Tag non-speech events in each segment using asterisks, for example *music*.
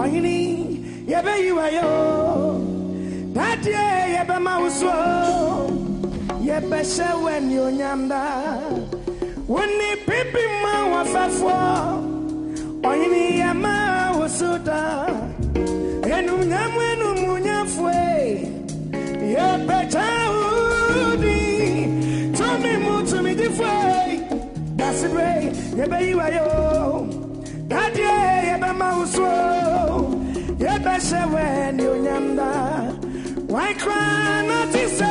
ɔhene yebe yɛ dadeɛ yɛbɛma wo so yɛbɛhyɛ wo anionyam da wo ne ma wɔfɛfoɔ ɔhene yɛma wo enu da. Ɛnumnyam ɛnummunyafoe um, yebe chaudi, tumi mutu tumidifoe dasebere yebe yɛ dadeɛ yɛbɛma wo so ebese wenu nyamda why cry not is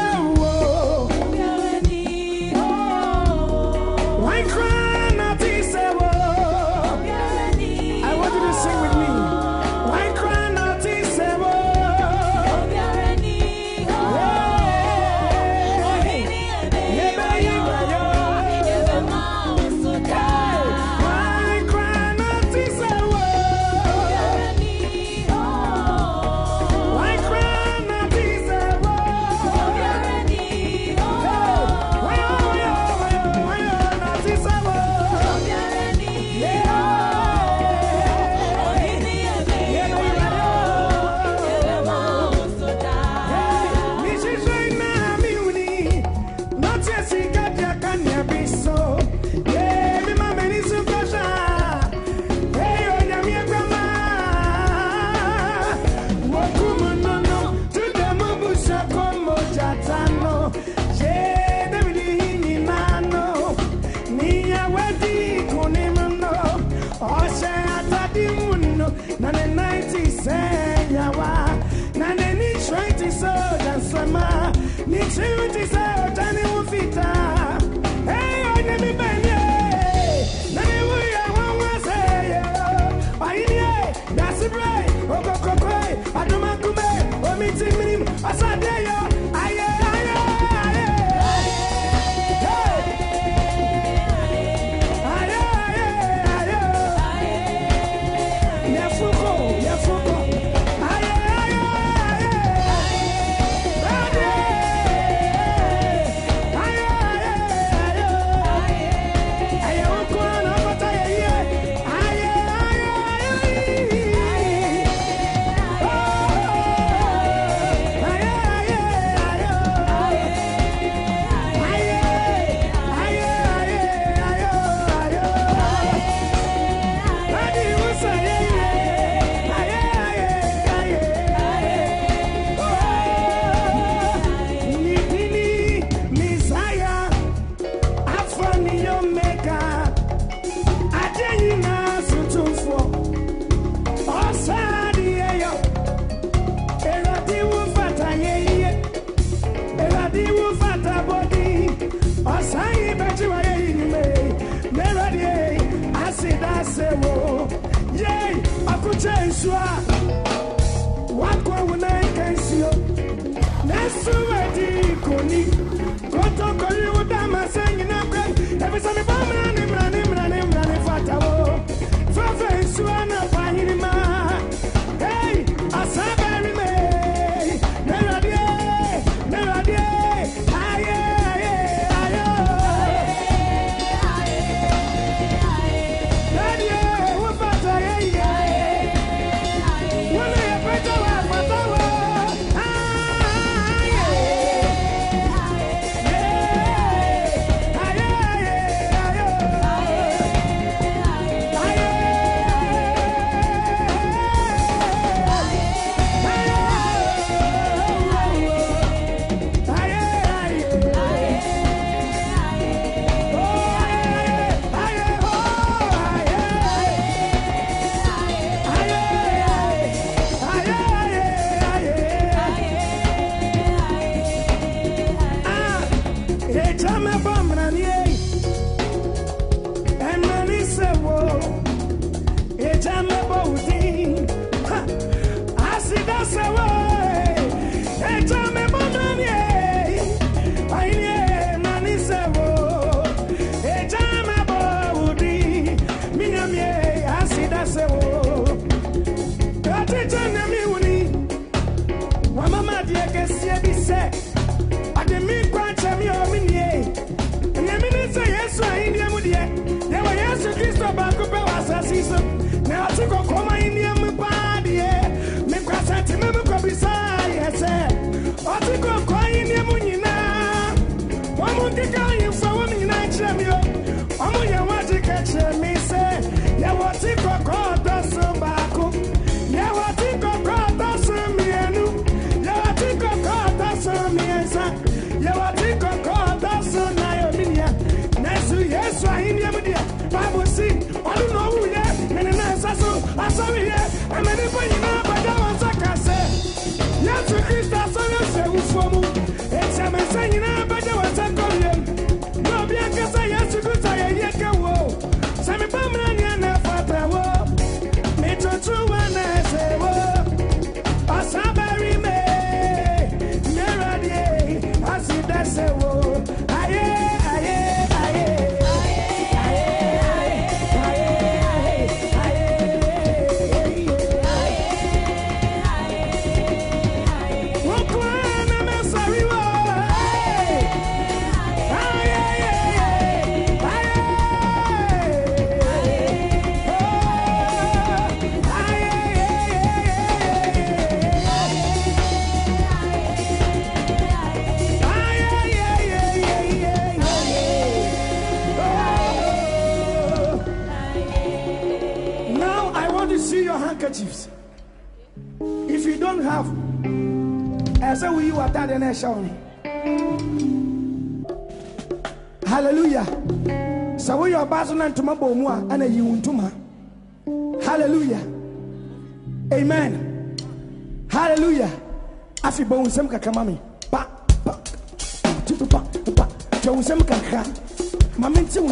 wo atade na ɛhyɛ wo no hallelujah sɛ na ntoma bɔ mu a ana yi wo ntoma hallelujah amen hallelujah afi bɔ wo nsɛm kakra pa pa tutu pa pa twɛ wo nsɛm kakra ma mente wo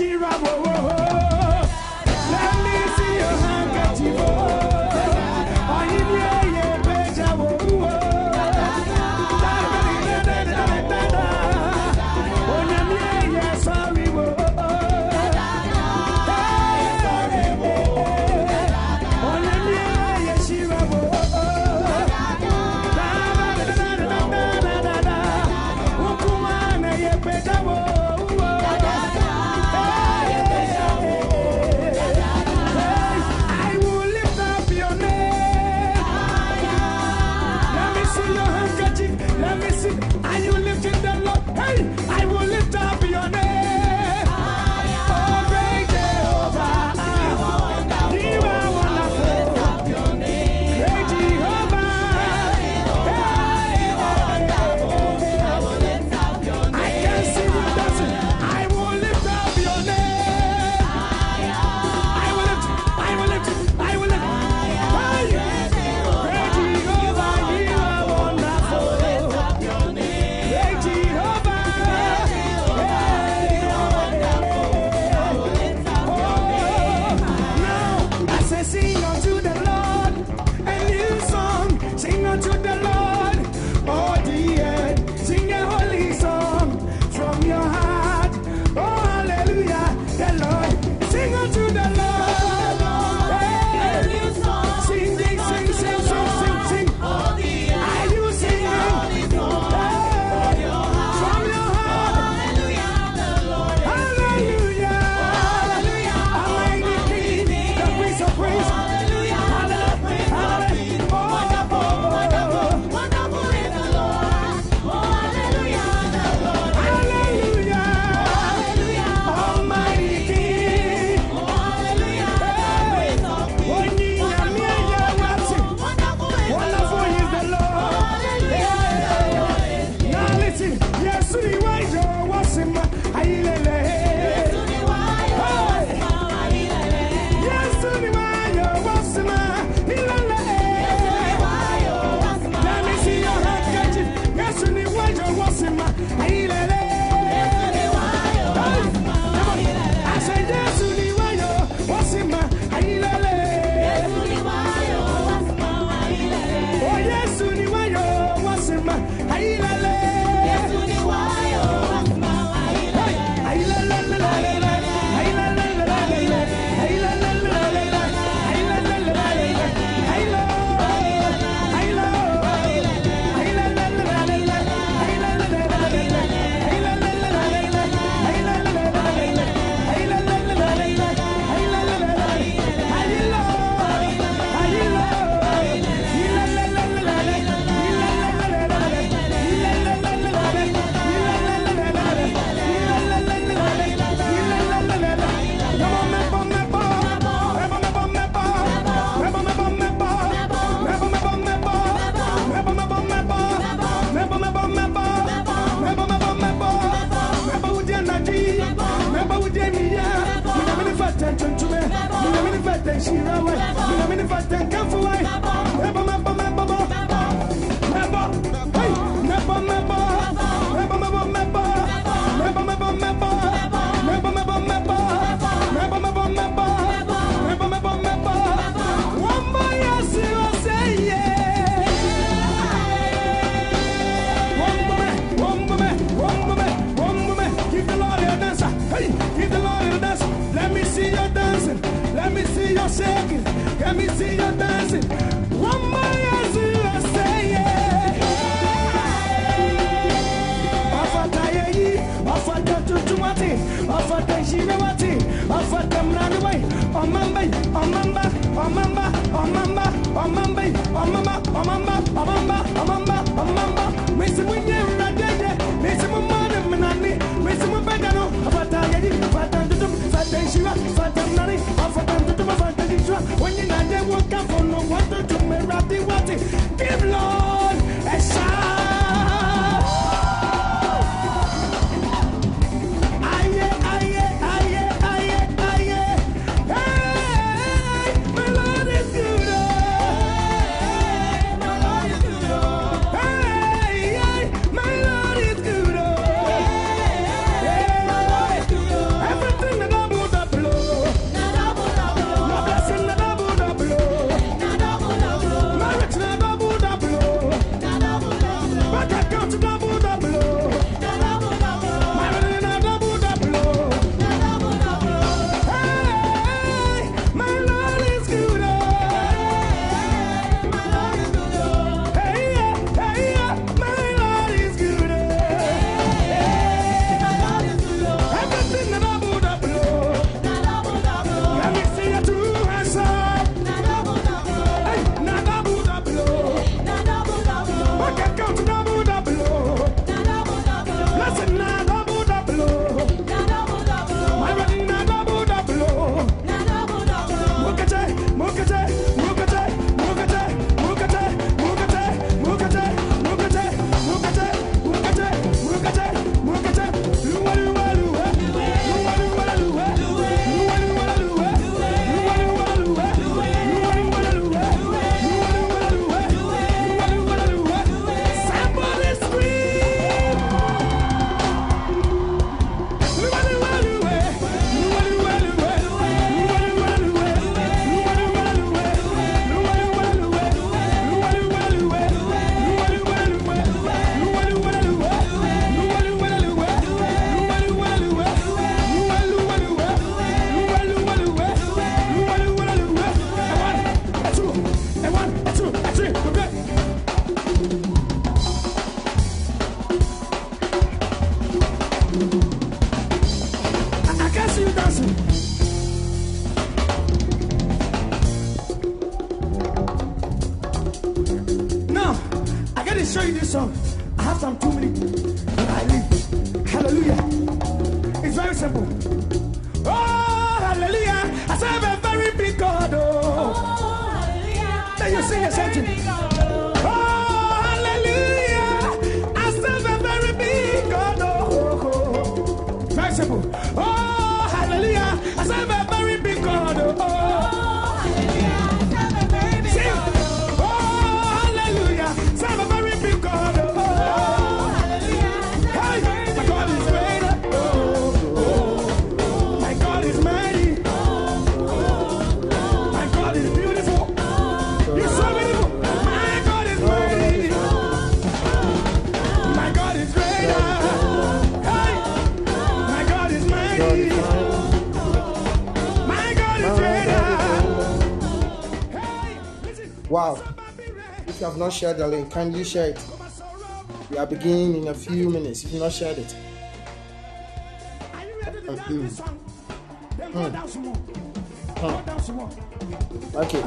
she robbed not shared the link, kindly share it. We are beginning in a few minutes. If you not shared it, hmm. Hmm. okay.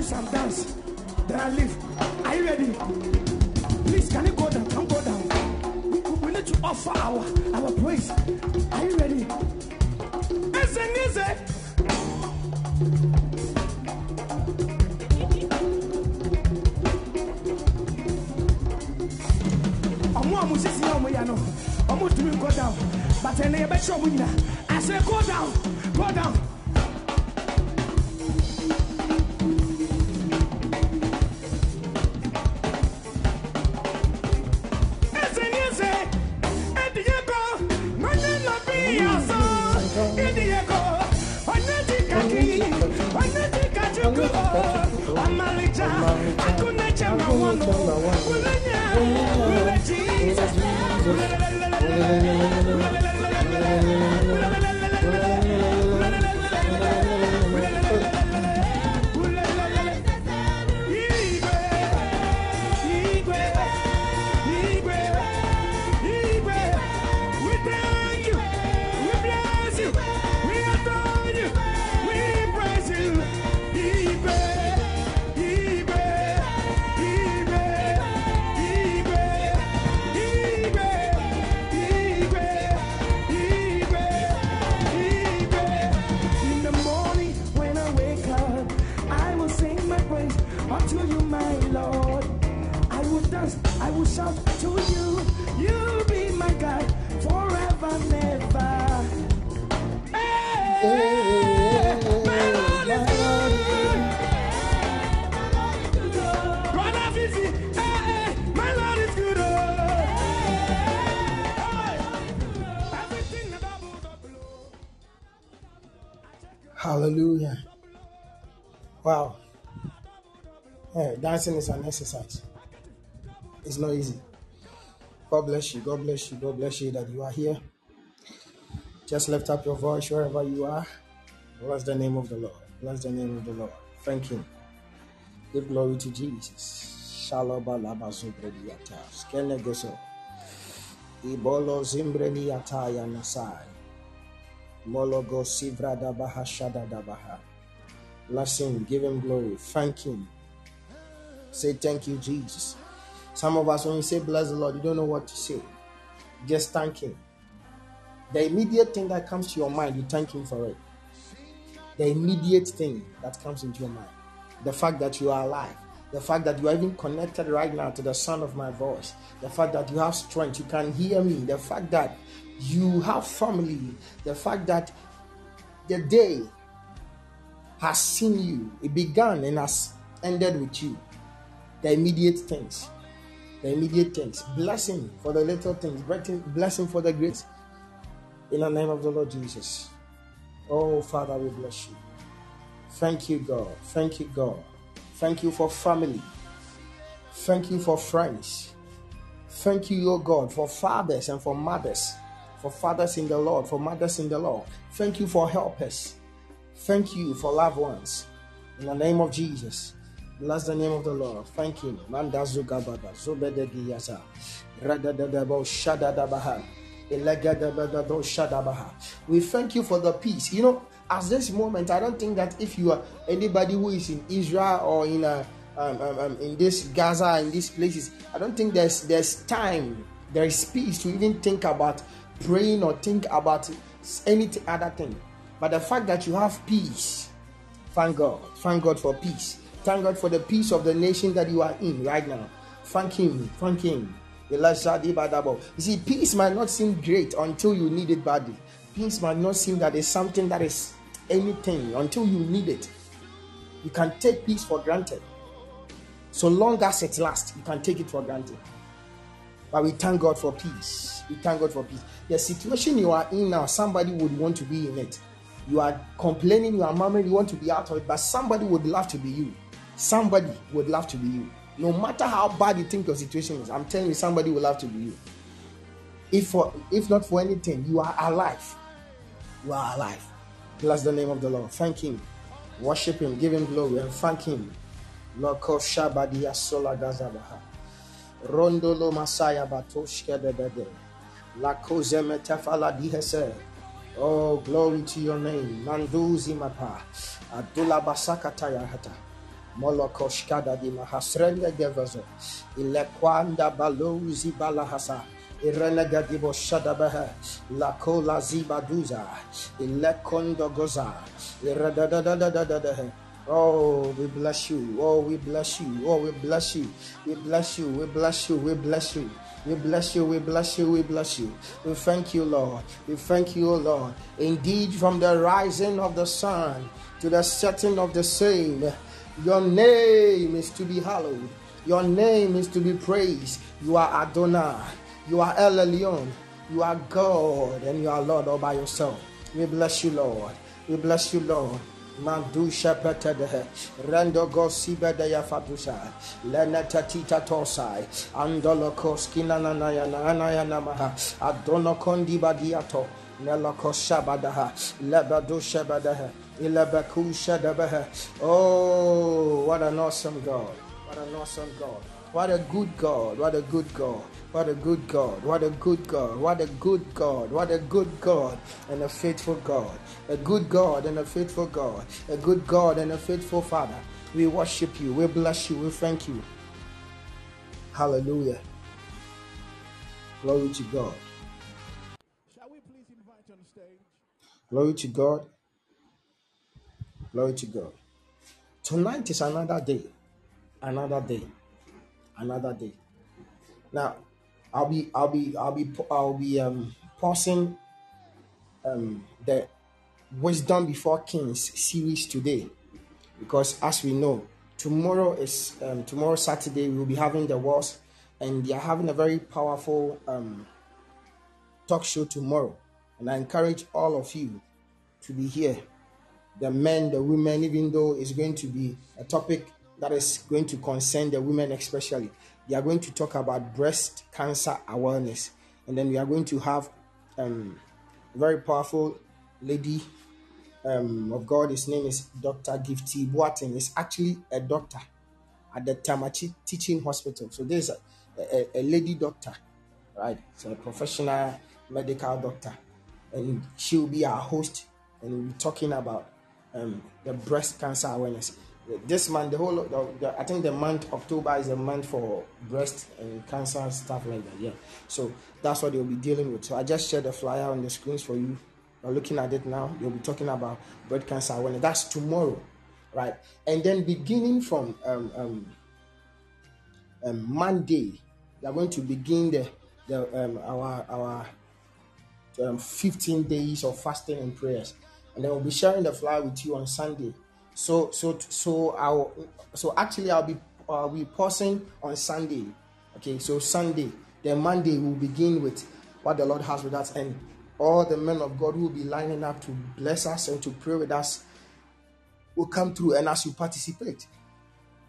Then I leave. Are you ready? Please, can you go down? Come go down. We, we- need to offer our, our praise. Are you ready? Eze nize. ọmọ sisi ọmọ ya no ọmọ tumi go down but ẹnna yẹ bẹ ṣe ọmọ nyina I say go down go down. Dancing is an exercise. It's not easy. God bless you. God bless you. God bless you that you are here. Just lift up your voice wherever you are. Bless the name of the Lord. Bless the name of the Lord. Thank Him. Give glory to Jesus. Shalobalabazubrediyata. Skenegeso. Ibolo zimbreliyata yanasai. Mologo sivrada baha shadada baha. Bless him, give him glory, thank him. Say thank you, Jesus. Some of us, when you say bless the Lord, you don't know what to say. Just thank him. The immediate thing that comes to your mind, you thank him for it. The immediate thing that comes into your mind. The fact that you are alive. The fact that you are even connected right now to the sound of my voice. The fact that you have strength, you can hear me. The fact that you have family. The fact that the day has seen you. It began and has ended with you. The immediate things. The immediate things. Blessing for the little things. Blessing for the great. In the name of the Lord Jesus. Oh, Father, we bless you. Thank you, God. Thank you, God. Thank you for family. Thank you for friends. Thank you, O God, for fathers and for mothers, for fathers in the Lord, for mothers in the Lord. Thank you for helpers. Thank you for loved ones. In the name of Jesus. Bless the name of the Lord. Thank you. Manda zugabada, zubedegiyasa, radadadabo shadadabaha, elegadabadado shadabaha. We thank you for the peace. You know, at this moment, I don't think that if you are anybody who is in Israel or in a um, um, um, in this Gaza, in these places, I don't think there's there's time, there is peace to even think about praying or think about anything other thing. But the fact that you have peace, thank God, thank God for peace. Thank God for the peace of the nation that you are in right now. Thank Him, thank Him. You see, peace might not seem great until you need it badly. Peace might not seem that it's something that is anything until you need it. You can take peace for granted. So long as it lasts, you can take it for granted. But we thank God for peace. We thank God for peace. The situation you are in now, somebody would want to be in it. You are complaining, you are murmuring, you want to be out of it, but somebody would love to be you. Somebody would love to be you. No matter how bad you think your situation is, I'm telling you, somebody will love to be you. If for if not for anything, you are alive. You are alive. Bless the name of the Lord. Thank Him. Worship Him. Give Him glory and thank Him. Loko shabadia sola gazabaha. Rondolo masaya. Oh, glory to your name. Manduzi mapa. Adula basakata yahata. Molokoshkada di mahasrende gevazo. Ilekwanda baluzi balahasa. Irene gadibo shadabaha. Lakola zibaduza. Ilekondo goza. Oh, we bless you. Oh, we bless you. Oh, we bless you. We bless you. We bless you. We bless you. We bless you, we bless you, we bless you. We thank you, Lord. We thank you, Lord. Indeed, from the rising of the sun to the setting of the same, your name is to be hallowed. Your name is to be praised. You are Adonai. You are El Elyon. You are God and you are Lord all by yourself. We bless you, Lord. We bless you, Lord. Mandusha petedehe, rendo gosibe de yafadusa, lena tatita tosai, andolo koskina na na ya na na ya na maha, adono kondi badiato, neloko shabadaha, lebadusha badaha, ilebakusha debehe. Oh, what an awesome God! What an awesome God! What a good God! What a good God! What a good God. What a good God. What a good God. What a good God and a faithful God. A good God and a faithful God. A good God and a faithful Father. We worship you. We bless you. We thank you. Hallelujah. Glory to God. Shall we please invite on stage? Glory to God. Glory to God. Tonight is another day. Another day. Another day. Now, I'll be I'll be I'll be I'll be um pausing um the Wisdom Before Kings series today because as we know tomorrow is um, tomorrow Saturday we'll be having the wars and they are having a very powerful um, talk show tomorrow and I encourage all of you to be here the men the women even though it's going to be a topic that is going to concern the women especially they are going to talk about breast cancer awareness. And then we are going to have um, a very powerful lady um, of God. His name is Dr. Gifty Boateng. He's actually a doctor at the Tamachi Teaching Hospital. So there's a, a, a lady doctor, right? So a professional medical doctor. And she will be our host and we'll be talking about um, the breast cancer awareness this month, the whole, the, the, I think the month October is a month for breast and cancer stuff like that. Yeah, so that's what they'll be dealing with. So I just shared the flyer on the screens for you. You're looking at it now. They'll be talking about breast cancer awareness. That's tomorrow, right? And then beginning from um, um, um, Monday, they're going to begin the the um, our our um, 15 days of fasting and prayers, and then we'll be sharing the flyer with you on Sunday so so so I'll so actually I'll be uh, I'll be pausing on Sunday. Okay, so Sunday, then Monday we'll begin with what the Lord has with us, and all the men of God will be lining up to bless us and to pray with us will come through. And as you participate,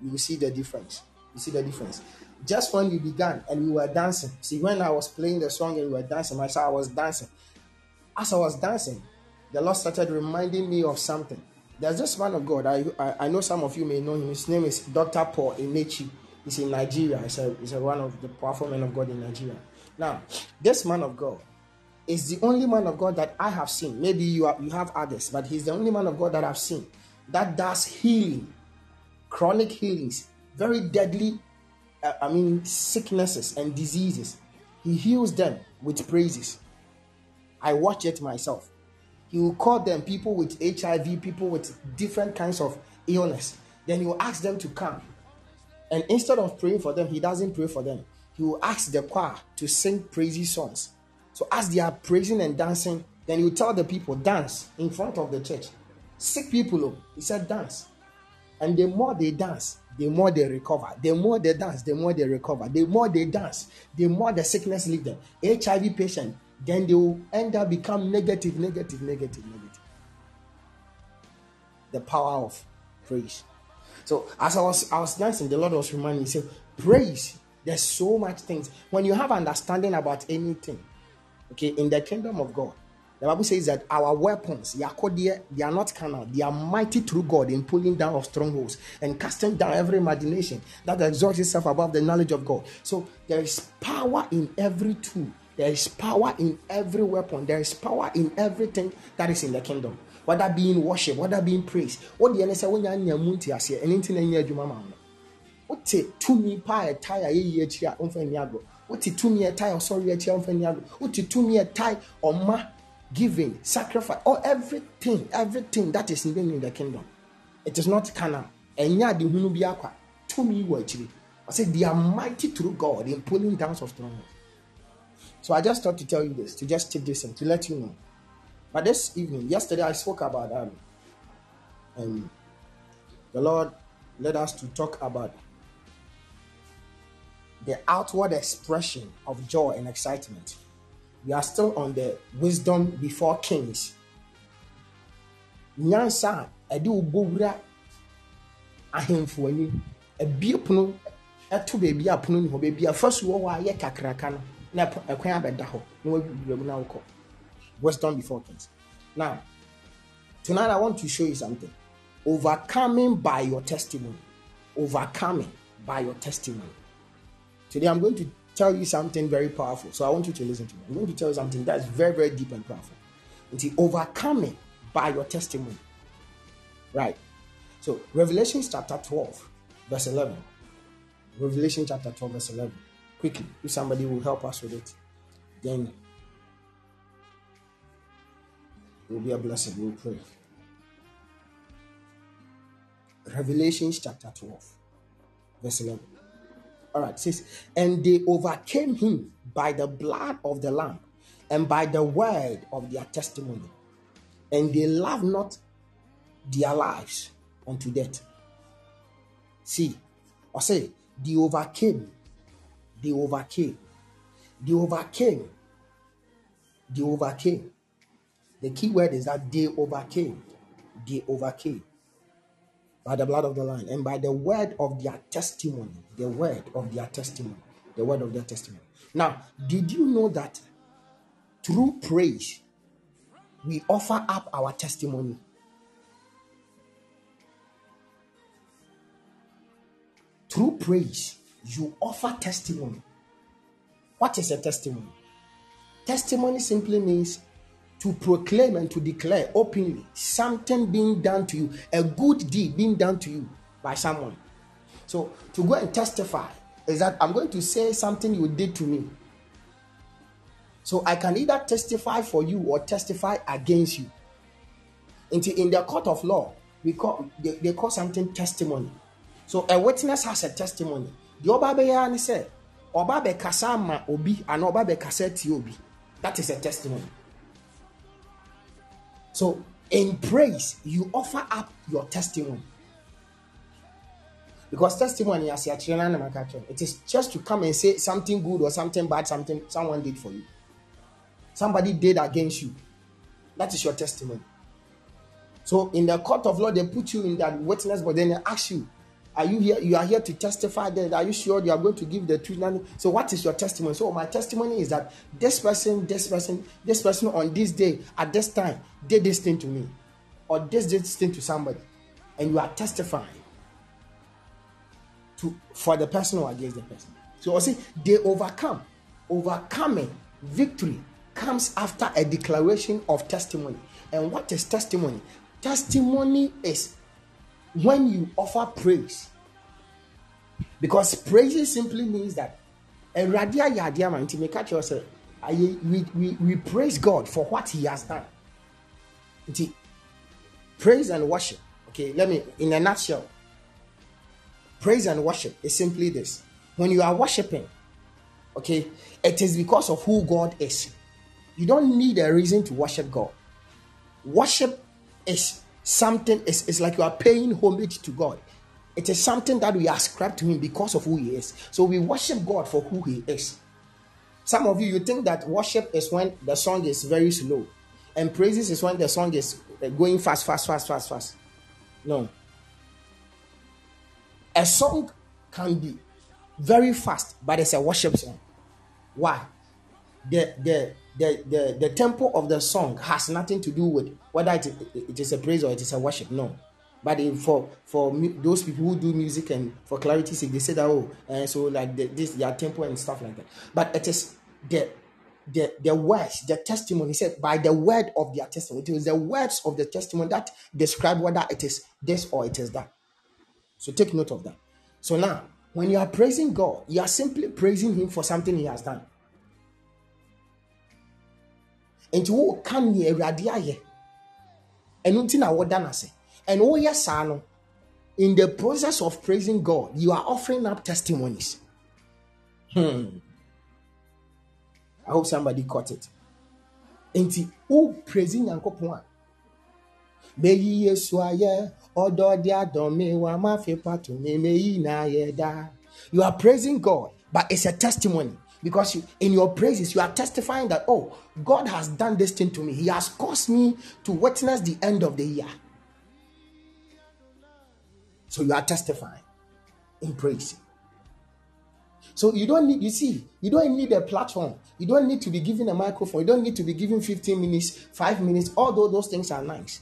you will see the difference. You see the difference. Just when we began and we were dancing, see, when I was playing the song and we were dancing, myself, I was dancing. As I was dancing, the Lord started reminding me of something. There's this man of God. I, I, I know some of you may know him. His name is Dr. Paul Enenche. He's in Nigeria. He's, a, he's a one of the powerful men of God in Nigeria. Now, this man of God is the only man of God that I have seen. Maybe you are, you have others, but he's the only man of God that I've seen that does healing, chronic healings, very deadly, uh, I mean, sicknesses and diseases. He heals them with praises. I watch it myself. He will call them people with HIV, people with different kinds of illness. Then he will ask them to come. And instead of praying for them, he doesn't pray for them. He will ask the choir to sing praise songs. So as they are praising and dancing, then he will tell the people, dance in front of the church. Sick people, oh, he said, dance. And the more they dance, the more they recover. The more they dance, the more they recover. The more they dance, the more the sickness leave them. HIV patient, then they will end up become negative, negative, negative, negative. The power of praise. So as I was I was dancing, the Lord was reminding me, he said, praise. There's so much things. When you have understanding about anything, okay, in the kingdom of God, the Bible says that our weapons, they are not carnal, they are mighty through God in pulling down of strongholds and casting down every imagination that exalts itself above the knowledge of God. So there is power in every tool there is power in every weapon. There is power in everything that is in the kingdom. whether being worship, whether being praise. What the say when you munti aseɛ ɛne nti na nyɛ adwuma ma wo. Wote tumi pa a ɛtae a yɛyi akyi a ɔmfa ni agorɔ. Wote tumi a ɛtae ɔsɔre akyi a ɔmfa ni agorɔ. Wote tumi a ɛtae ɔma giving, sacrifice, or everything, everything that is in the kingdom. It is not carnal. Ɛnyɛ ade hunu bi akwa. Tumi wɔ akyire. I said they are mighty through God in pulling down of strongholds. So I just thought to tell you this, to just take this and to let you know. But this evening, yesterday I spoke about. Um, and the Lord led us to talk about the outward expression of joy and excitement. We are still on the wisdom before kings. Nyansa ɛde bɔ ahemfo anim abie pono ɛto baabi a pono ni hɔ na ɛkwan abɛda hɔ na wawura mu na wokɔ. Wisdom before kings. Now tonight i want to show you something. Overcoming by your testimony. Overcoming by your testimony. Today i'm going to tell you something very powerful. So i want you to listen to me. I'm going to tell you something that's very very deep and powerful. It's overcoming by your testimony. Right. So revelation chapter 12 verse 11 revelation chapter 12 verse 11 quickly if somebody will help us with it then it will be a blessing. We'll pray. Revelations chapter 12 verse 11 all right says and they overcame him by the blood of the lamb and by the word of their testimony. And they loved not their lives unto death. See i say they overcame they overcame. They overcame. They overcame. The key word is that they overcame. They overcame by the blood of the Lamb and by the word of their testimony. The word of their testimony. The word of their testimony. Now, did you know that through praise, we offer up our testimony? Through praise, you offer testimony. What is a testimony? Testimony simply means to proclaim and to declare openly something being done to you, a good deed being done to you by someone. So to go and testify is that I'm going to say something you did to me. So I can either testify for you or testify against you. Into in the court of law, we call they, they call something testimony. So a witness has a testimony deɛ ɔba bɛyɛ ne sɛ ɔba bɛkasa ama obi anaa ɔba bɛkasa tie obi. That is a testimony. So in praise you offer up your testimony. Because testimony as it is just to come and say something good or something bad something someone did for you. Somebody did against you. That is your testimony. So in the court of law they put you in that witness but then they ask you are you here? You are here to testify that. Are you sure you are going to give the truth? So, what is your testimony? So, my testimony is that this person, this person, this person on this day, at this time, did this thing to me, or this did this thing to somebody, and you are testifying to for the person or against the person. So, see they overcome. Overcoming victory comes after a declaration of testimony. And what is testimony? Testimony is when you offer praise. Because praise simply means that we, we, we praise God for what He has done. Praise and worship. Okay, let me, in a nutshell, praise and worship is simply this. When you are worshiping, okay, it is because of who God is. You don't need a reason to worship God. Worship is something is, is like you are paying homage to God. It is something that we ascribe to Him because of who He is. So we worship God for who He is. Some of you, you think that worship is when the song is very slow, and praises is when the song is uh, going fast, fast, fast, fast, fast. No. A song can be very fast, but it's a worship song. Why? The the the, the, the tempo of the song has nothing to do with whether it, it is a praise or it is a worship. No. But for for those people who do music and for clarity sake, they say that oh, and so like the, this their tempo and stuff like that. But it is the the, the words, the testimony. Said, by the word of their testimony. It was the words of the testimony that describe whether it is this or it is that. So take note of that. So now, when you are praising God, you are simply praising Him for something He has done. And you can hear radia and nti na woda n'ase and woyɛ saa no in the process of praising God you are offering up testimonies. Hmm. I hope somebody caught it. Nti wo praising nyankopɔn a meyi yesu ayɛ ɔdɔ de adɔn me wa ma fi pato me meyi na ayɛ you are praising God but it's a testimony because you, in your praises you are testifying that oh god has done this thing to me. He has caused me to witness the end of the year. So you are testifying in praise. So you don't need you see you don't need a platform. You don't need to be given a microphone. You don't need to be given 15 minutes 5 minutes. Although those things are nice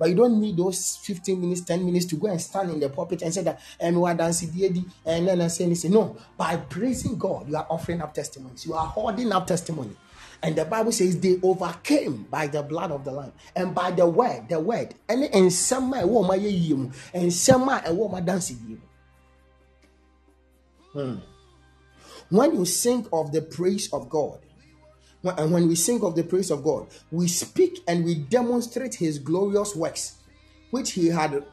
but you don't need those 15 minutes, 10 minutes to go and stand in the pulpit and say that and we are dancing and then I say anything. No, by praising God, you are offering up testimonies, you are holding up testimony. And the Bible says they overcame by the blood of the Lamb and by the word, the word. And in some way, and some dancing. Hmm. When you think of the praise of God, and when we sing of the praise of God, we speak and we demonstrate his glorious works, which he had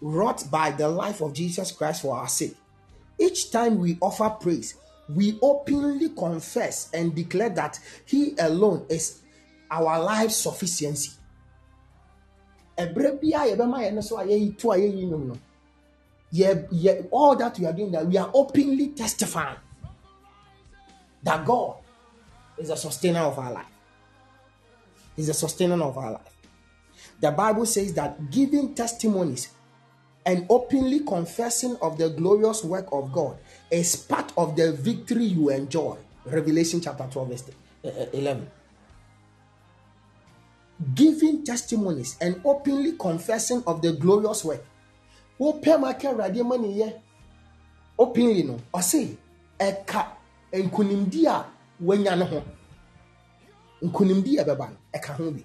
wrought by the life of Jesus Christ for our sake. Each time we offer praise, we openly confess and declare that he alone is our life sufficiency. all that we are doing that we are openly testifying that God is the sustainer of our life. He's the sustainer of our life. The Bible says that giving testimonies and openly confessing of the glorious work of God is part of the victory you enjoy. Revelation chapter 12, verse uh, uh, 11. Giving testimonies and openly confessing of the glorious work. Openly no. I say, eka nkunimdi a wanya no ho. Nkonimdi ɛbɛba no ɛka ho bi.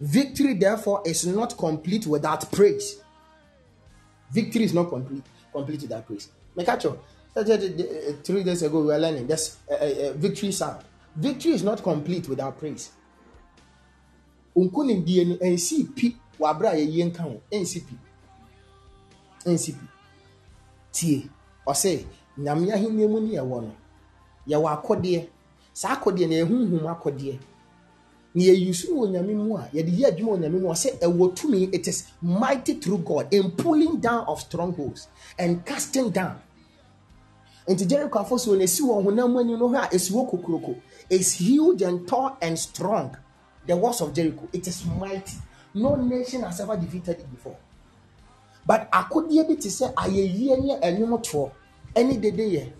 Victory therefore is not complete without praise. Victory is not complete complete without praise. Mekacho three days ago we were learning this uh, uh, victory sound. Victory is not complete without praise. Nkonimdie no ɛnsi pi wɔ abere a yɛyie nka ho ɛnsi pi. Ɛnsi pi. Tie ɔsɛ nyame ahenni mu ne yɛwɔ no yɛwɔ akɔdeɛ. Saa akɔdeɛ na ɛhuhum akɔdeɛ. Na yɛyi so wɔ nyame mu a yɛde yɛ adwuma wɔ nyame mu a sɛ ɛwɔ tumi it is mighty through god in pulling down of strongholds and casting down. Nti jericho afɔsuo na esi wɔn honam ani no hɔ a esi wɔ kokoroko. Is huge and tall and strong the walls of jericho. It is mighty. No nation has ever defeated it before. But akodeɛ bi te sɛ ayɛyie ne ɛnwomtoɔ ɛne dede yɛ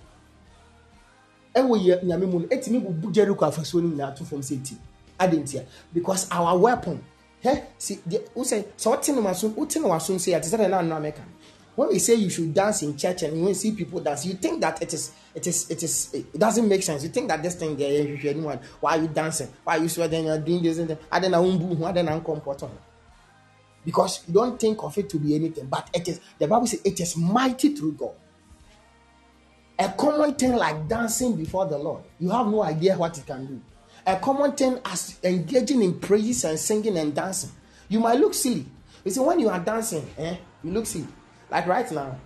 ɛwɔ yɛ nyame mu no ɛtumi bubu jericho afasuo no nyinaa to fam sɛ ti adentia because our weapon hɛ si deɛ wosɛ sɛ ɔte ne waso wote ne waso nse ate sɛ deɛ na anam ɛka when we say you should dance in church and when you see people dance you think that it is it is it is it doesn't make sense. You think that this thing there you should anyone why are you dancing? Why are you sweating? You're doing this and that. Don't know who I don't know comfort because you don't think of it to be anything but it is the Bible says it is mighty through God a common thing like dancing before the Lord, you have no idea what it can do. A common thing as engaging in praises and singing and dancing. You might look silly. You see, when you are dancing, eh, you look silly. Like right now,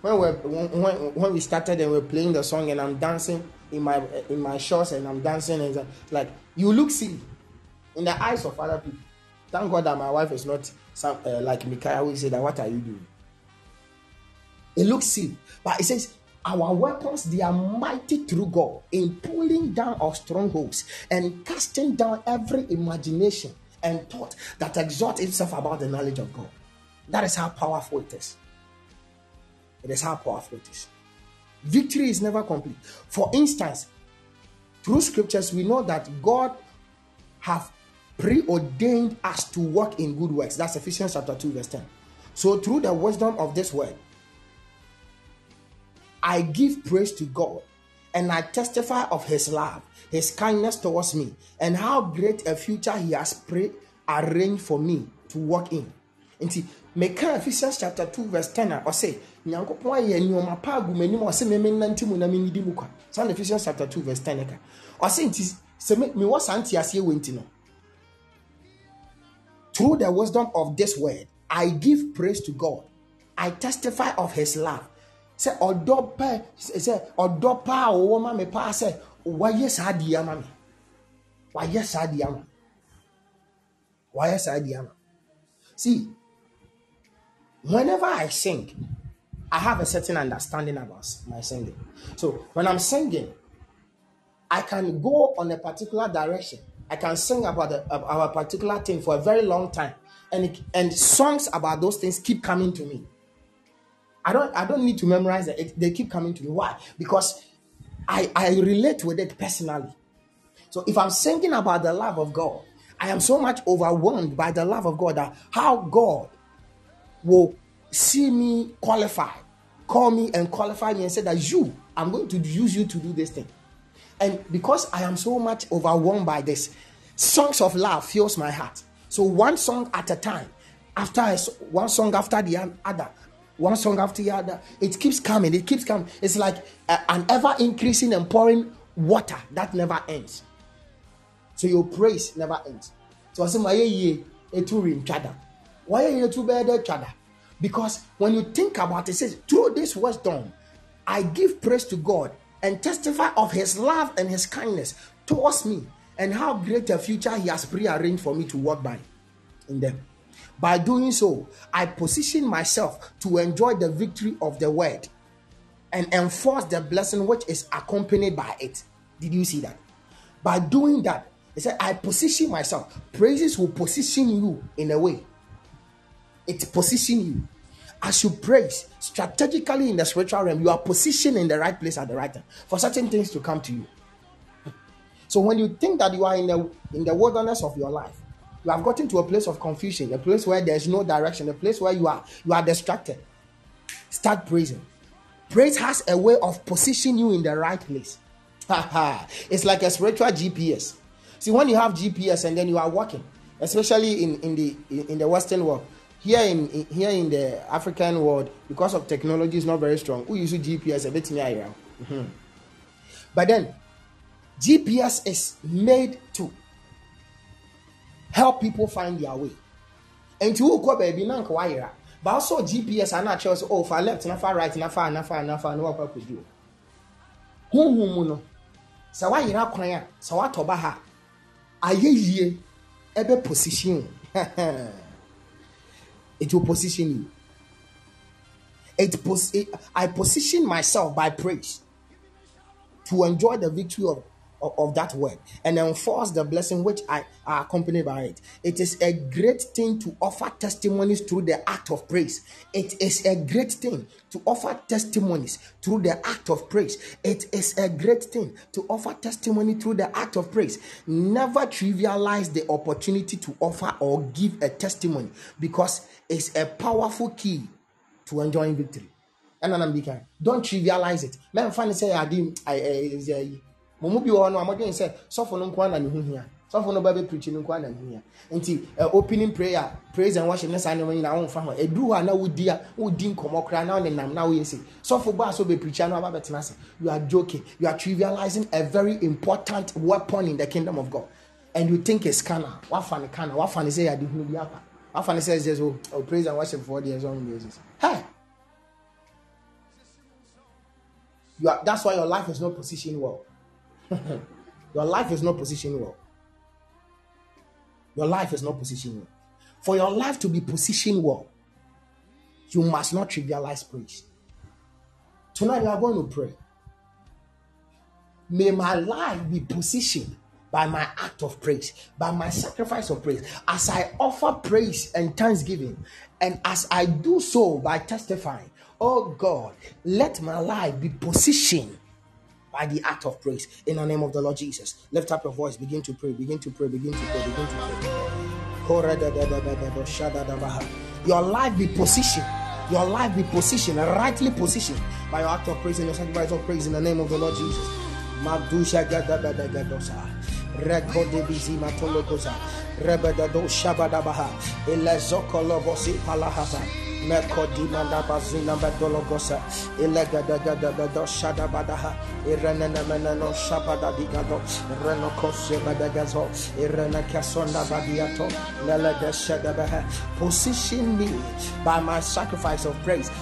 when we when, when we started and we are playing the song and I'm dancing in my in my shorts and I'm dancing and like you look silly in the eyes of other people. Thank God that my wife is not some uh, like Micaiah who say that what are you doing? It looks silly, but it says our weapons, they are mighty through God in pulling down our strongholds and casting down every imagination and thought that exalts itself about the knowledge of God. That is how powerful it is. It is how powerful it is. Victory is never complete. For instance, through scriptures, we know that God have preordained us to work in good works. That's Ephesians chapter 2, verse 10. So, through the wisdom of this word, I give praise to God and I testify of his love, his kindness towards me, and how great a future he has pre- arranged for me to walk in. Nti meka Ephesians chapter 2 verse 10 a ɔsɛ nyankopɔn ayɛ nneɛma pa agu m'anim a ɔsɛ meme nante mu na menidi mu kwa na Ephesians chapter 2 verse 10 ka ɔsɛ nti me- mewɔ saa nteaseɛ wɔ nti no through the wisdom of this word, I give praise to God. I testify of His love. Say, ɔdɔ pɛ sɛ ɔdɔ pa a ɔwɔ ma me paa sɛ wayɛ saa adeɛ ama me. Wayɛ saa adeɛ ama wayɛ saa adeɛ ama see whenever I sing I have a certain understanding about my singing. So when I'm singing I can go on a particular direction. I can sing about a, about a particular thing for a very long time, and and songs about those things keep coming to me. I don't I don't need to memorize it. it- They keep coming to me. Why? Because I I relate with it personally. So if I'm thinking about the love of God, I am so much overwhelmed by the love of God that how God will see me qualify, call me and qualify me and say that you, I'm going to use you to do this thing. And because I am so much overwhelmed by this, songs of love fills my heart. So one song at a time, after one song after the other, one song after the other, it keeps coming. It keeps coming. It's like a- an ever increasing and pouring water that never ends. So your praise never ends. So I say, my ye. Why ye etu bede chada? Because when you think about it, it says, through this wisdom, I give praise to God and testify of his love and his kindness towards me and how great a future he has prearranged for me to walk by in them. By doing so, I position myself to enjoy the victory of the word and enforce the blessing which is accompanied by it. Did you see that? By doing that, he said, I position myself. Praises will position you in a way. It position you. As you praise strategically in the spiritual realm, you are positioned in the right place at the right time for certain things to come to you. *laughs* So when you think that you are in the in the wilderness of your life, you have gotten to a place of confusion, a place where there's no direction, a place where you are you are distracted. Start praising. Praise has a way of positioning you in the right place. it's like a spiritual GPS. See, when you have GPS and then you are walking, especially in, in the in the Western world, here in, in- here in the African world, because of technology is not very strong, we use GPS a bit near Mhm. But then GPS is made to help people find their way. nti wokɔ baabi na nka wayera ba wosɔ gps a na akyerɛ sɛ oh fa left na fa right na fa na fa na fa na wakɔ akɔdi o honhom mu no? Sɛ wayera kwan a sɛ watɔ ba ha ayɛ yie ɛbɛ position. *laughs* It will position you. It, pos- it i position myself by praise to enjoy the victory of, of, that word and enforce the blessing which I are accompanied by it. It is a great thing to offer testimonies through the act of praise. It is a great thing to offer testimonies through the act of praise. It is a great thing to offer testimony through the act of praise. Never trivialize the opportunity to offer or give a testimony because it's a powerful key to enjoying victory. di don't trivialize it mɛmfa ne sɛ yɛ ade ɛyɛ yi mo mu bi wɔ hɔ no a mɔden sɛ sɔfo no nko ara na ne ho hia. Sɔfo no ba bɛ preach no nko ara na ne ho hia. Nti ɛ opening prayer praise and worship ne saa nneɛma nyinaa wɔn fa ho. Eduru hɔ a na wodi a wodi nkɔmɔ koraa na ɔnenam na woyɛ se. Sɔfo ba so bɛ preach no aba bɛtena ase. You are joking. You are trivializing a very important weapon in the kingdom of God. And you think it's canna wafa ne canna wafa ne sɛ yɛ ade hunu bi apa. Wafa ne sɛ it's just oh, oh praise and worship for the ɛsɔn mu yɛ hey. You are, that's why your life is not positioned well. *laughs* your life is not positioned well. Your life is not positioned well. For your life to be positioned well, you must not trivialize praise. Tonight we are going to pray. May my life be positioned by my act of praise, by my sacrifice of praise, as I offer praise and thanksgiving, and as I do so by testifying. Oh God, let my life be positioned by the act of praise in the name of the Lord Jesus. Lift up your voice, begin to pray, begin to pray, begin to pray, begin to pray. Your life be positioned your life be positioned, rightly positioned by your act of praise and your sacrifice of praise in the name of the Lord Jesus. Rekode zokolobosi palahasa. Mekodima nabazina bedologosa. Ele gada gada bedo shadabadaha. Irene meneno shabada digado. Reno kose bedagazo. Irene kasonda badiato. Lele de shadabaha. Position me by my sacrifice of praise.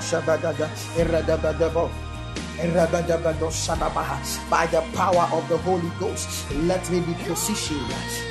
shabadada. Irredebedebo. By the power of the Holy Ghost, let me be positioned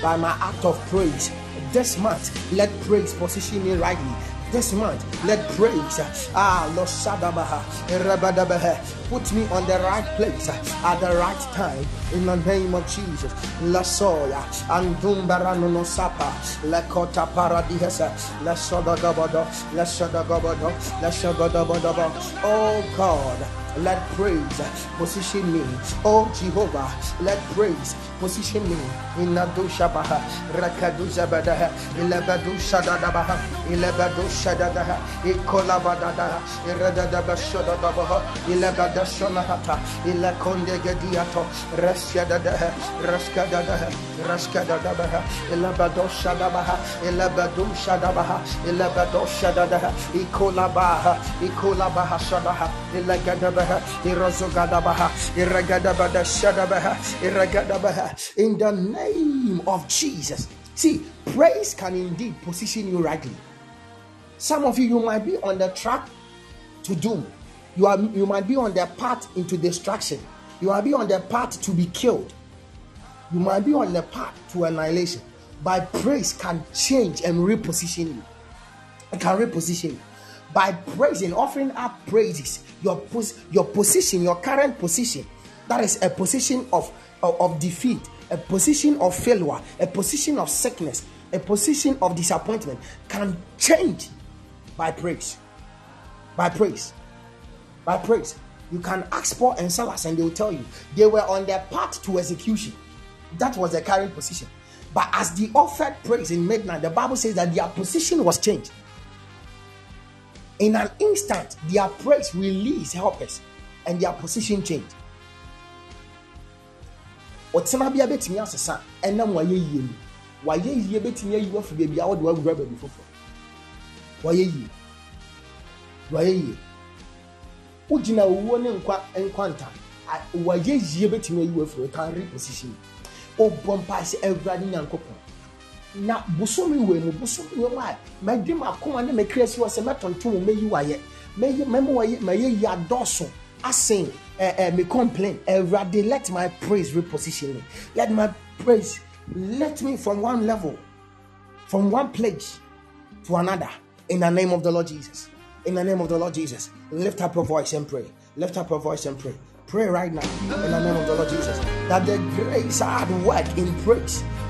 by my act of praise. This month, let praise position me rightly. This month, let praise ah Lord Shadabaha Rabadabaha put me on the right place at the right time in the name of Jesus. La Soya and Dumbarano no Sapa La Kota Paradisa La Soda Gabado La Soda Gabado La Soda Gabado Oh God let praise position me. Oh Jehovah, let praise position me in Nadu Shabaha, Rakadu Zabadaha, Ilabadu Shadadabaha, Ilabadu Shadadaha, Ikolabadaha, Iradadaba Shadadabaha, Ilabada Shonahata, Ilakonde Gadiato, Raskadadaha, Raskadadaha, Raskadadabaha, Ilabado Shadabaha, Ilabadu Shadabaha, Ilabado Shadadaha, Ikolabaha, Ikolabaha Shadaha, Ilagadabaha. In the name of Jesus. See, praise can indeed position you rightly. Some of you, you might be on the track to doom. You are you might be on the path into destruction. You might be on the path to be killed. You might be on the path to annihilation. But praise can change and reposition you. It can reposition you by praising, offering up praises, your pos- your position, your current position, that is a position of, of, of defeat, a position of failure, a position of sickness, a position of disappointment can change by praise. By praise. By praise. You can ask Paul and Silas and they will tell you they were on their path to execution. That was their current position. But as they offered praise in midnight, the Bible says that their position was changed. In an instant, their praise released helpers and their position changed. ɔtena bi a bɛtumi asesa ɛnam wayɛ yie mu wayɛ yie bɛtumi ayi wafiri baabi a wɔde wawura baabi foforɔ wayɛ yie wayɛ yie wogyina owuo ne nkwa nkwanta wayɛ yie bɛtumi ayi wafiri kan reposition. Ɔbɔ mpae sɛ awurade nyankopɔn na bosomi wɔ mu bosomi wɔ mu a mɛdi mu akoma ne mɛkiri asi wɔ sɛ mɛtontom mɛyi wayɛ mɛyi mɛmu wayɛ mɛyɛ yi adɔso asen ɛɛ ɛɛ me complain. Ɛwurade let my praise reposition me. Let my praise let me from one level from one place to another. In the name of the Lord Jesus. In the name of the Lord Jesus. Lift up your voice and pray. Lift up your voice and pray. Pray right now. In the name of the Lord Jesus. That the grace hard work in praise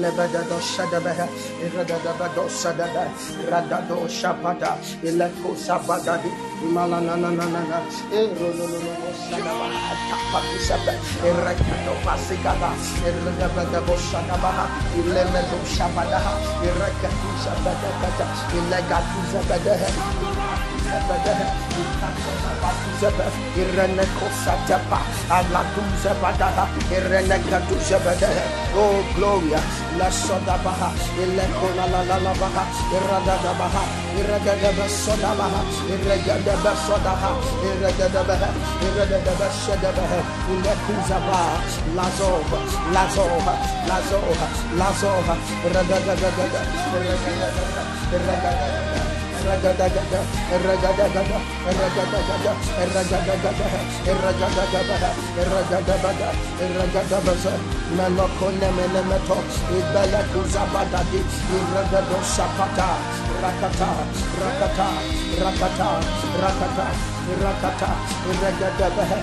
Lebedado Shadabaha, Radadabado Sadada, Radado Shapada, Eleko Sabadadi, Malananana, Erololo Shadabaha, Tapatu Saba, Erekado Pasigada, Eredabado Shadabaha, Ilemedo Shabadaha, Erekatu Sabadakata, Ilegatu Zabadaha. Oh, Gloria, la soda baha, ilekona la la la baha, iragada baha, irada iragada basoda baha, irada iragada basoda baha, iragada baha, irada iragada basoda baha, ilekuza baha, lazova, lazova, lazova, lazova, iragada gada, iragada gada, iragada gada. Ragadagada, ragadagada, rakata, rakata, rakata, rakata, rakata, iragadabaha,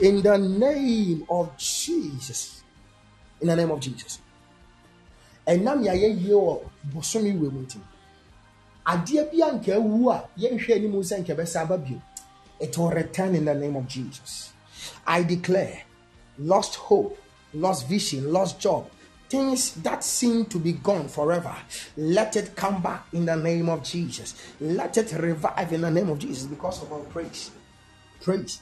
in the name of Jesus. In the name of Jesus. ɛnam yɛayɛ yie wɔ bosome wɔ mu ntim adeɛ bi a nka awu a yɛnhwɛ anim sɛ nka bɛsa aba bio. It will return in the name of jesus. I declare lost hope lost vision lost job things that seem to be gone forever let it come back in the name of jesus. Let it revive in the name of jesus because of our praise. Praise.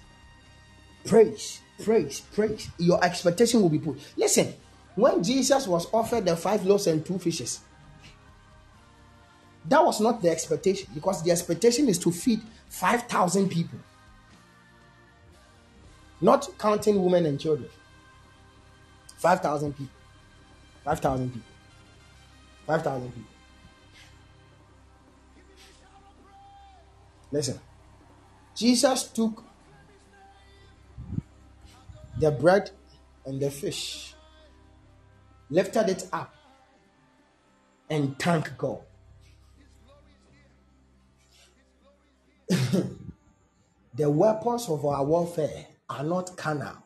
Praise. Praise. Praise. Your expectation will be put. Listen when jesus was offered the five loaves and two fishes that was not the expectation because the expectation is to feed 5,000 people, not counting women and children. 5,000 people. 5,000 people. 5,000 people. Listen, Jesus took the bread and the fish, lifted it up, and thanked God. *coughs* the weapons of our warfare are not carnal,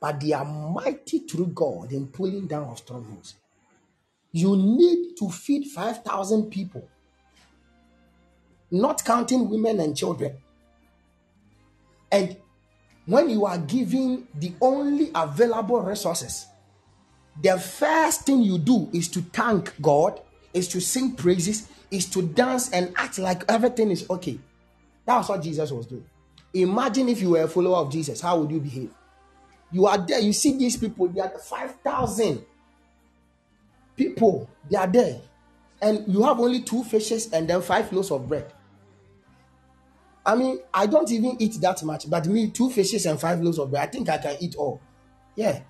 but they are mighty through God in pulling down of strongholds. You need to feed 5,000 people, not counting women and children. And when you are giving the only available resources, the first thing you do is to thank God, is to sing praises, is to dance and act like everything is okay. That's what Jesus was doing. Imagine if you were a follower of Jesus, how would you behave? You are there, you see these people, they are 5,000 people, they are there, and you have only two fishes and then five loaves of bread. I mean, I don't even eat that much, but me, two fishes and five loaves of bread, I think I can eat all. Yeah,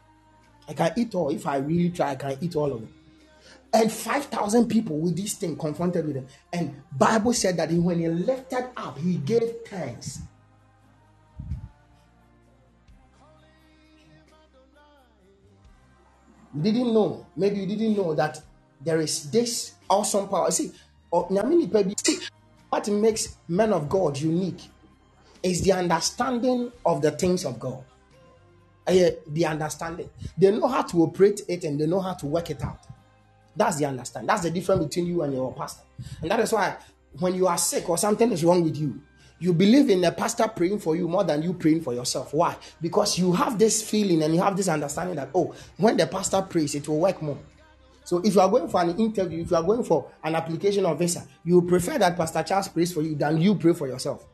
I can eat all. If I really try, I can eat all of it. And 5,000 people with this thing confronted with him. And Bible said that he, when he lifted up, he gave thanks. You didn't know. Maybe you didn't know that there is this awesome power. See, oh, see, what makes men of God unique is the understanding of the things of God. Eh, the understanding. They know how to operate it and they know how to work it out. That's the understand. That's the difference between you and your pastor. And that is why when you are sick or something is wrong with you, you believe in the pastor praying for you more than you praying for yourself. Why? Because you have this feeling and you have this understanding that, oh, when the pastor prays, it will work more. So if you are going for an interview, if you are going for an application of visa, you prefer that Pastor Charles prays for you than you pray for yourself.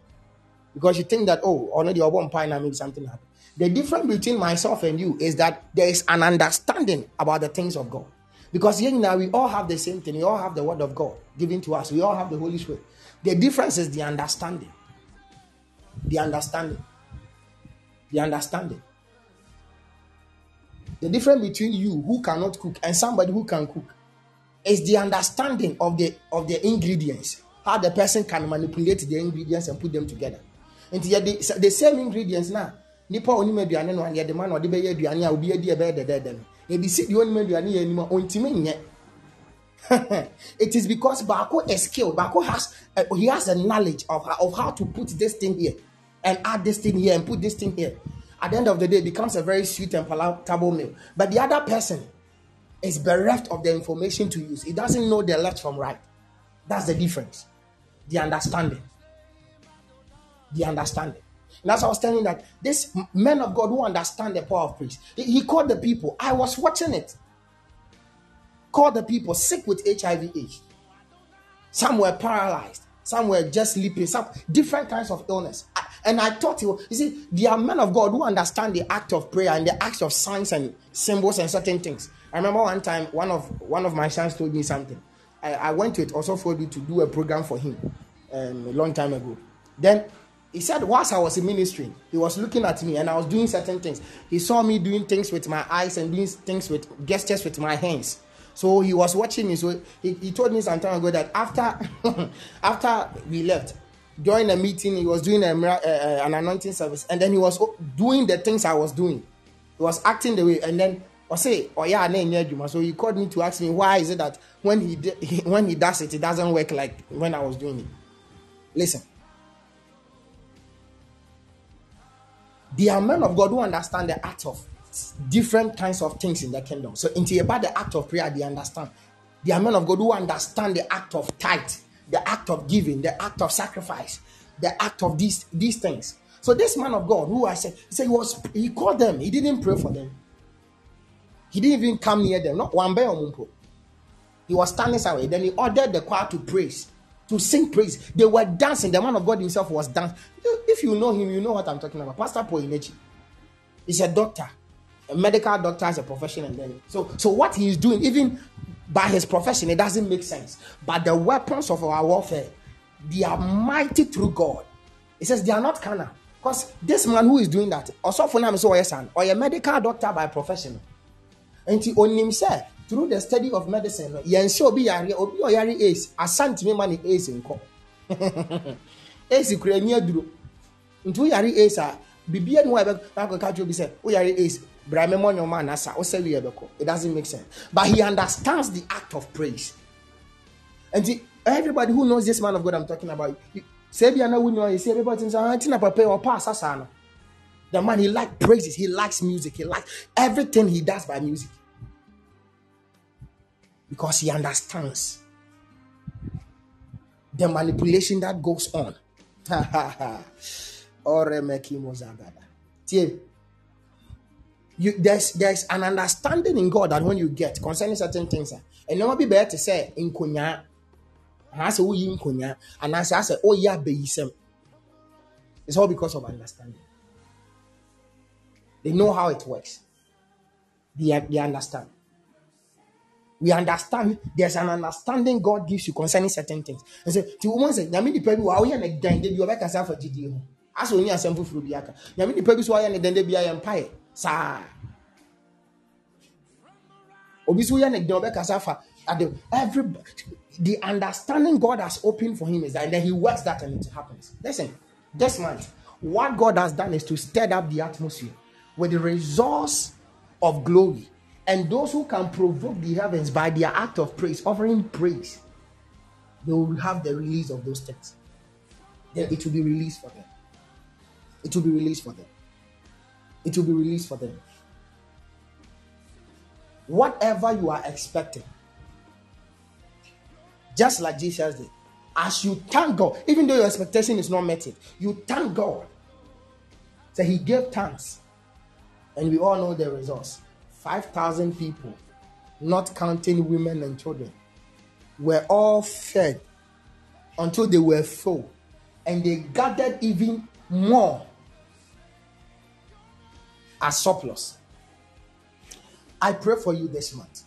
Because you think that, oh, already you're one point, maybe something happened. The difference between myself and you is that there is an understanding about the things of God. Because here now we all have the same thing. We all have the word of God given to us. We all have the Holy Spirit. The difference is the understanding. The understanding. The understanding. The difference between you who cannot cook and somebody who can cook is the understanding of the of the ingredients. How the person can manipulate the ingredients and put them together. And the, the same ingredients now. Nipa onim aduane no yɛde ma no ɔde bɛyɛ aduane a obi ɛbɛyɛ dɛdɛɛdɛ no ebi si deɛ ɔnim aduane yɛ anim a ɔntumi nyɛ. *laughs* It is because baako is skilled. Baako has uh, he has a knowledge of of how to put this thing here and add this thing here and put this thing here. At the end of the day it becomes a very sweet and palatable meal. But the other person is bereft of the information to use. He doesn't know the left from right. That's the difference. The understanding. The understanding that's why I was telling that this men of God who understand the power of praise, he, called the people. I was watching it. Called the people sick with HIV AIDS. Some were paralyzed, some were just sleeping, some different kinds of illness. And I thought, you see, there are men of God who understand the act of prayer and the acts of signs and symbols and certain things. I remember one time, one of one of my sons told me something. I, I went to it also for you to do a program for him um, a long time ago. Then he said, whilst I was in ministry, he was looking at me and I was doing certain things. He saw me doing things with my eyes and doing things with gestures with my hands. So he was watching me. So he, he told me some time ago that after *laughs* after we left, during a meeting, he was doing a, uh, an anointing service, and then he was doing the things I was doing. He was acting the way, and then I say, "Oh yeah, so he called me to ask me why is it that when he, he *laughs* when he does it, it doesn't work like when I was doing it. Listen, There are men of God who understand the art of different kinds of things in the kingdom. So, into about the act of prayer, they understand. There are men of God who understand the act of tithe, the act of giving, the act of sacrifice, the act of these these things. So, this man of God, who I said, he said he was he called them, he didn't pray for them, he didn't even come near them, not one bear He was standing away. Then he ordered the choir to praise to sing praise. They were dancing. The man of God himself was dancing. If you know him, you know what I'm talking about. Pastor Paul Enenche is a doctor, a medical doctor as a profession, and then so so what he is doing, even by his profession, it doesn't make sense. But the weapons of our warfare, they are mighty through God. He says they are not carnal. Because this man who is doing that, also for now, so son, or a medical doctor by profession. And he on himself, through the study of medicine yɛn sɛ obi yare obi ɔyare ace asantumi ma ne ace nkɔ. *laughs* Ace kura ani aduro. Nti woyare ace a ni hɔ a ɛbɛkɔ ka kyerɛ bi sɛ woyare ace brahme mɔnyɔma anasa wosɛ wie ɛbɛkɔ it doesn't make sense. But he understands the act of praise. And everybody who knows this man of God I'm talking about sɛ bi ana wunyɛ you see everybody say ah tina papa ɔpa asasa no. The man he like praises he likes music he likes everything he does by music because he understands the manipulation that goes on. *laughs* you, there's there's an understanding in God that when you get concerning certain things, eh, and never be better to say in kunya, and I say oh, we in kunya, and I say I say oh yeah be It's all because of understanding. They know how it works. They, they understand we understand there's an understanding God gives you concerning certain things. And so the woman said, Yami the people are in a den, they be back as for GDO. As only a sample for Biaka. Yami the people are in a den, they be a empire. Sa. Obisu yan a den back as for every the understanding God has opened for him is that and then he works that and it happens. Listen, this month, what God has done is to stir up the atmosphere with the resource of glory and those who can provoke the heavens by their act of praise, offering praise, they will have the release of those things. Then it will be released for them. It will be released for them. It will be released for them. Whatever you are expecting, just like Jesus did, as you thank God, even though your expectation is not met, it you thank God. So he gave thanks, and we all know the results. 5,000 people, not counting women and children, were all fed until they were full. And they gathered even more as surplus. I pray for you this month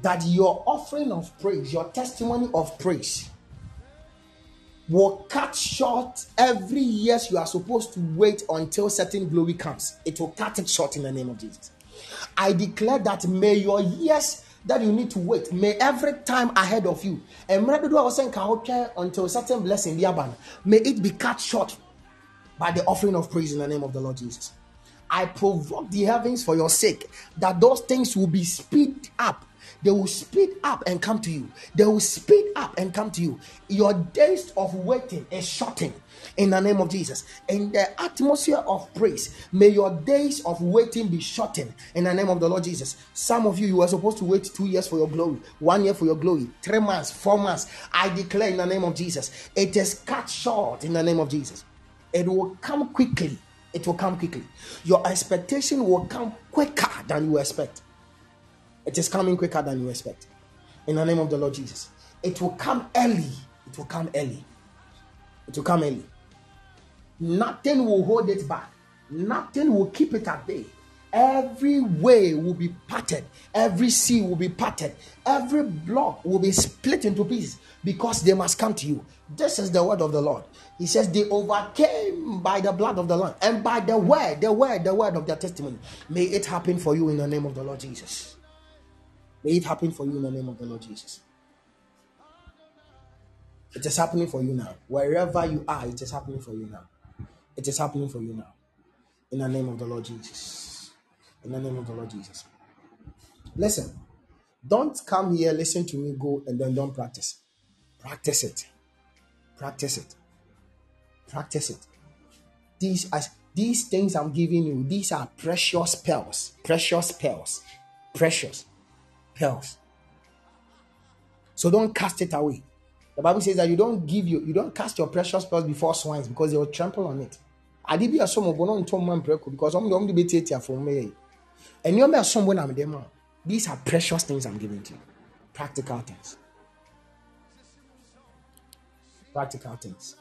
that your offering of praise, your testimony of praise, will cut short every years you are supposed to wait until certain glory comes. It will cut it short in the name of Jesus. I declare that may your years that you need to wait, may every time ahead of you, and until certain blessing, may it be cut short by the offering of praise in the name of the Lord Jesus. I provoke the heavens for your sake, that those things will be speed up. They will speed up and come to you. They will speed up and come to you. Your days of waiting is shortened in the name of Jesus. In the atmosphere of praise, may your days of waiting be shortened in the name of the Lord Jesus. Some of you, you were supposed to wait two years for your glory, one year for your glory, three months, four months. I declare in the name of Jesus, it is cut short in the name of Jesus. It will come quickly. It will come quickly. Your expectation will come quicker than you expect. It is coming quicker than you expect. In the name of the Lord Jesus. It will come early. It will come early. It will come early. Nothing will hold it back. Nothing will keep it at bay. Every way will be parted. Every sea will be parted. Every block will be split into pieces because they must come to you. This is the word of the Lord. He says they overcame by the blood of the Lamb and by the word, the word, the word of their testimony. May it happen for you in the name of the Lord Jesus. May it happen for you in the name of the Lord Jesus. It is happening for you now. Wherever you are, it is happening for you now. It is happening for you now. In the name of the Lord Jesus. In the name of the Lord Jesus. Listen, don't come here, listen to me, go, and then don't practice. Practice it. Practice it. Practice it. These as these things I'm giving you, these are precious pearls. Precious pearls. Precious pearls. So don't cast it away. The Bible says that you don't give you, you don't cast your precious pearls before swines because they will trample on it. Ade bi asom bo no ntom man preko because de ɔmo de betiatia fom me and you asom na me dem these are precious things i'm giving to you. Practical things. Practical things.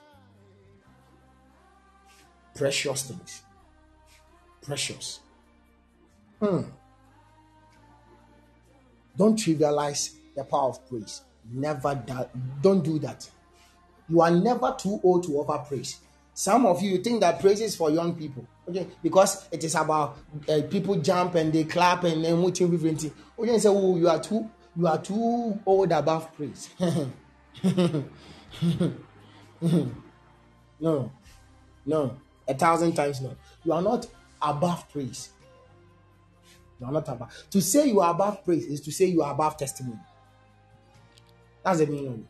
Precious things. Precious. Hmm don't trivialize the power of praise never that don't do that you are never too old to offer praise some of you think that praise is for young people, okay? Because it is about uh, people jump and they clap and then much different. Okay, say, oh, you are too, you are too old above praise. *laughs* no, no, a thousand times no. You are not above praise. You are not above. To say you are above praise is to say you are above testimony. That's the meaning of it.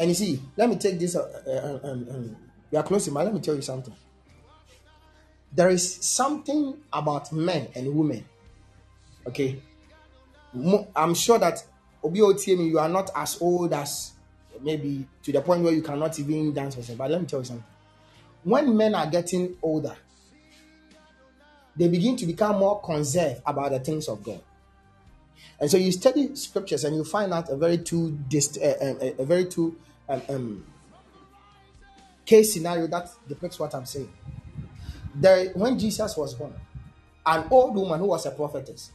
And you see, let me take this. Uh, uh, um, um, we are closing, but let me tell you something. There is something about men and women. Okay, I'm sure that OBOTM, you are not as old as maybe to the point where you cannot even dance. But let me tell you something. When men are getting older, they begin to become more conserved about the things of God. And so you study scriptures and you find out a very two dist- uh, uh, a very two um, um, case scenario that depicts what I'm saying. There, when Jesus was born, an old woman who was a prophetess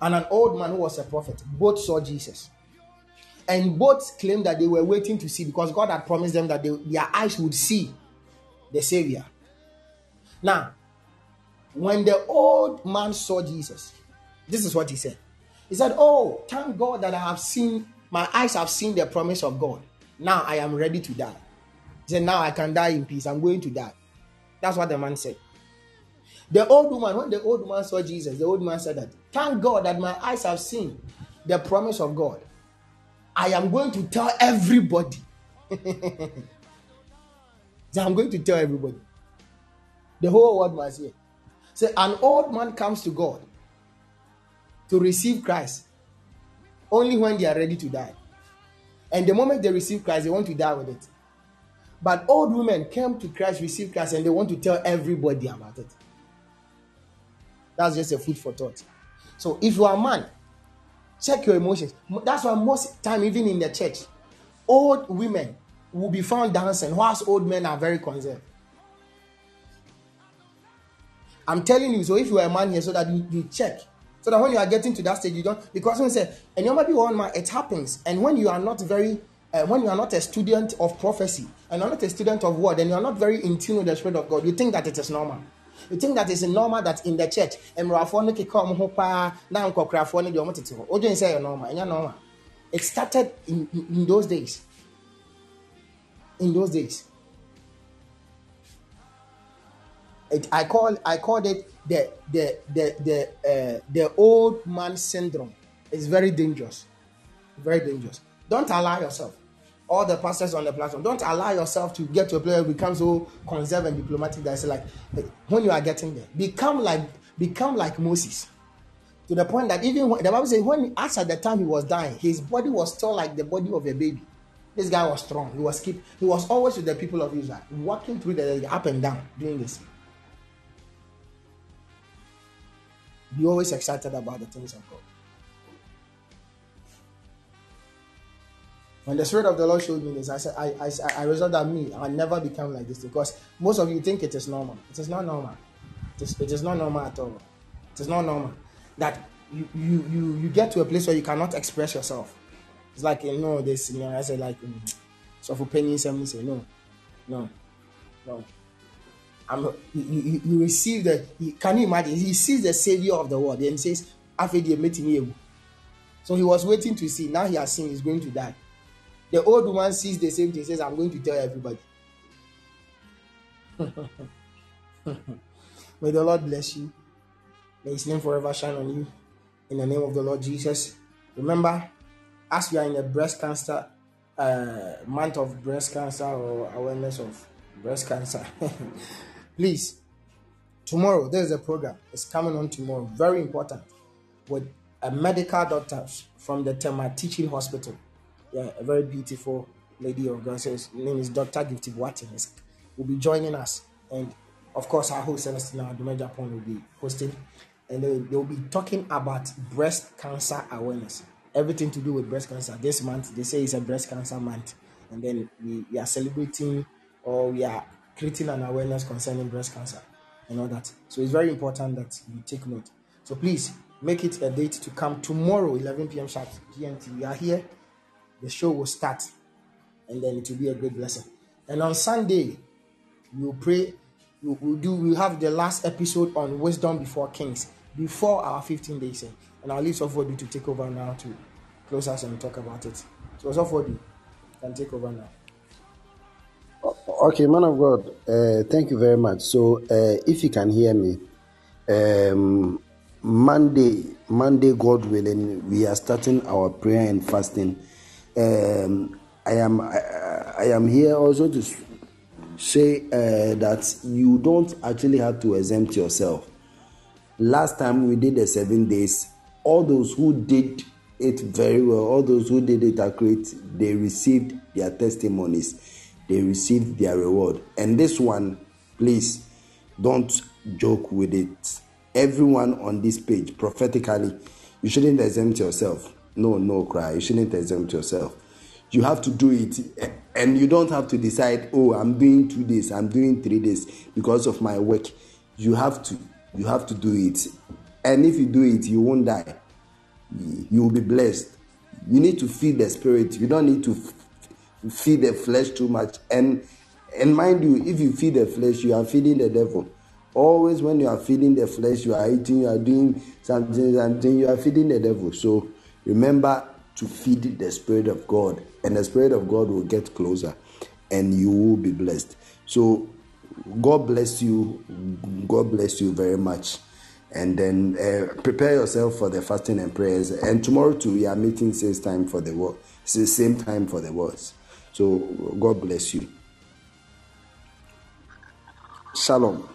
and an old man who was a prophet both saw Jesus. And both claimed that they were waiting to see because God had promised them that they, their eyes would see the Savior. Now, when the old man saw Jesus, this is what he said. He said, Oh, thank God that I have seen, my eyes have seen the promise of God. Now I am ready to die. He said, Now I can die in peace. I'm going to die. That's what the man said. The old woman, when the old woman saw Jesus, the old man said that, Thank God that my eyes have seen the promise of God. I am going to tell everybody. *laughs* so I'm going to tell everybody. The whole world must hear. Say, so an old man comes to God to receive Christ only when they are ready to die. And the moment they receive Christ, they want to die with it. But old women came to Christ, receive Christ, and they want to tell everybody about it. That's just a food for thought. So if you are a man, check your emotions. That's why most time, even in the church, old women will be found dancing, whilst old men are very conserved. I'm telling you, so if you are a man here, so that you, you check so that when you are getting to that stage, you don't because when you say and you might be one man, it happens. And when you are not very uh, when you are not a student of prophecy and you're not a student of word and you are not very in tune with the spirit of God, you think that it is normal. You think that it's normal that in the church, normal, normal. It started in, in those days. In those days. It, I call I called it the the the the uh, the old man syndrome. It's very dangerous, very dangerous. Don't allow yourself. All the pastors on the platform, don't allow yourself to get to a place where become so conservative and diplomatic that it's like when you are getting there, become like become like Moses to the point that even when, the Bible says when as at the time he was dying, his body was still like the body of a baby. This guy was strong. He was keep. He was always with the people of Israel, walking through the up and down, doing this. Be always excited about the things of God. When the Spirit of the Lord showed me this, I said, I, I, I resolved that me, I'll never become like this because most of you think it is normal. It is not normal. It is, it is not normal at all. It is not normal that you, you, you, you get to a place where you cannot express yourself. It's like, you know, this, you know, I said, like, mm, so for penny, something say, no, no, no. I'm, you, you, you receive the, can you imagine? He sees the savior of the world and he says, So he was waiting to see. Now he has seen he's going to die. The old woman sees the same thing, says, I'm going to tell everybody. *laughs* May the Lord bless you. May his name forever shine on you. In the name of the Lord Jesus. Remember, as we are in a breast cancer uh, month of breast cancer or awareness of breast cancer, *laughs* please, tomorrow there's a program. It's coming on tomorrow. Very important. With a medical doctor from the Tema Teaching Hospital. Yeah, a very beautiful lady of God. Says name is Dr. Gifty Watkins. Will be joining us. And of course, our host Celestina Dume Japan will be hosting and they, they'll be talking about breast cancer awareness everything to do with breast cancer this month they say it's a breast cancer month and then we, we are celebrating or we are creating an awareness concerning breast cancer and all that so it's very important that you take note so please make it a date to come tomorrow 11 p.m sharp gmt we are here the show will start and then it will be a great blessing and on sunday we'll pray we'll, we'll do we'll have the last episode on wisdom before kings before our 15 days. And I'll leave Sofodi to take over now to close us and talk about it. So Sofodi can take over now. Okay, man of God, uh, thank you very much. So, uh, if you can hear me, um, Monday, Monday, God willing, we are starting our prayer and fasting. Um, I am, I, I, am here also to say uh, that you don't actually have to exempt yourself last time we did the seven days all those who did it very well all those who did it accurate they received their testimonies they received their reward and this one please don't joke with it everyone on this page prophetically you shouldn't exempt yourself no no cry you shouldn't exempt yourself you have to do it and you don't have to decide oh i'm doing two days i'm doing three days because of my work you have to you have to do it. And if you do it, you won't die. You will be blessed. You need to feed the spirit. You don't need to feed the flesh too much. And and mind you, if you feed the flesh, you are feeding the devil. Always when you are feeding the flesh, you are eating, you are doing something, something, you are feeding the devil. So remember to feed the Spirit of God, and the Spirit of God will get closer and you will be blessed. So God bless you. God bless you very much. And then uh, prepare yourself for the fasting and prayers. And tomorrow too, we are meeting same time for the word, same time for the words. So God bless you. Shalom.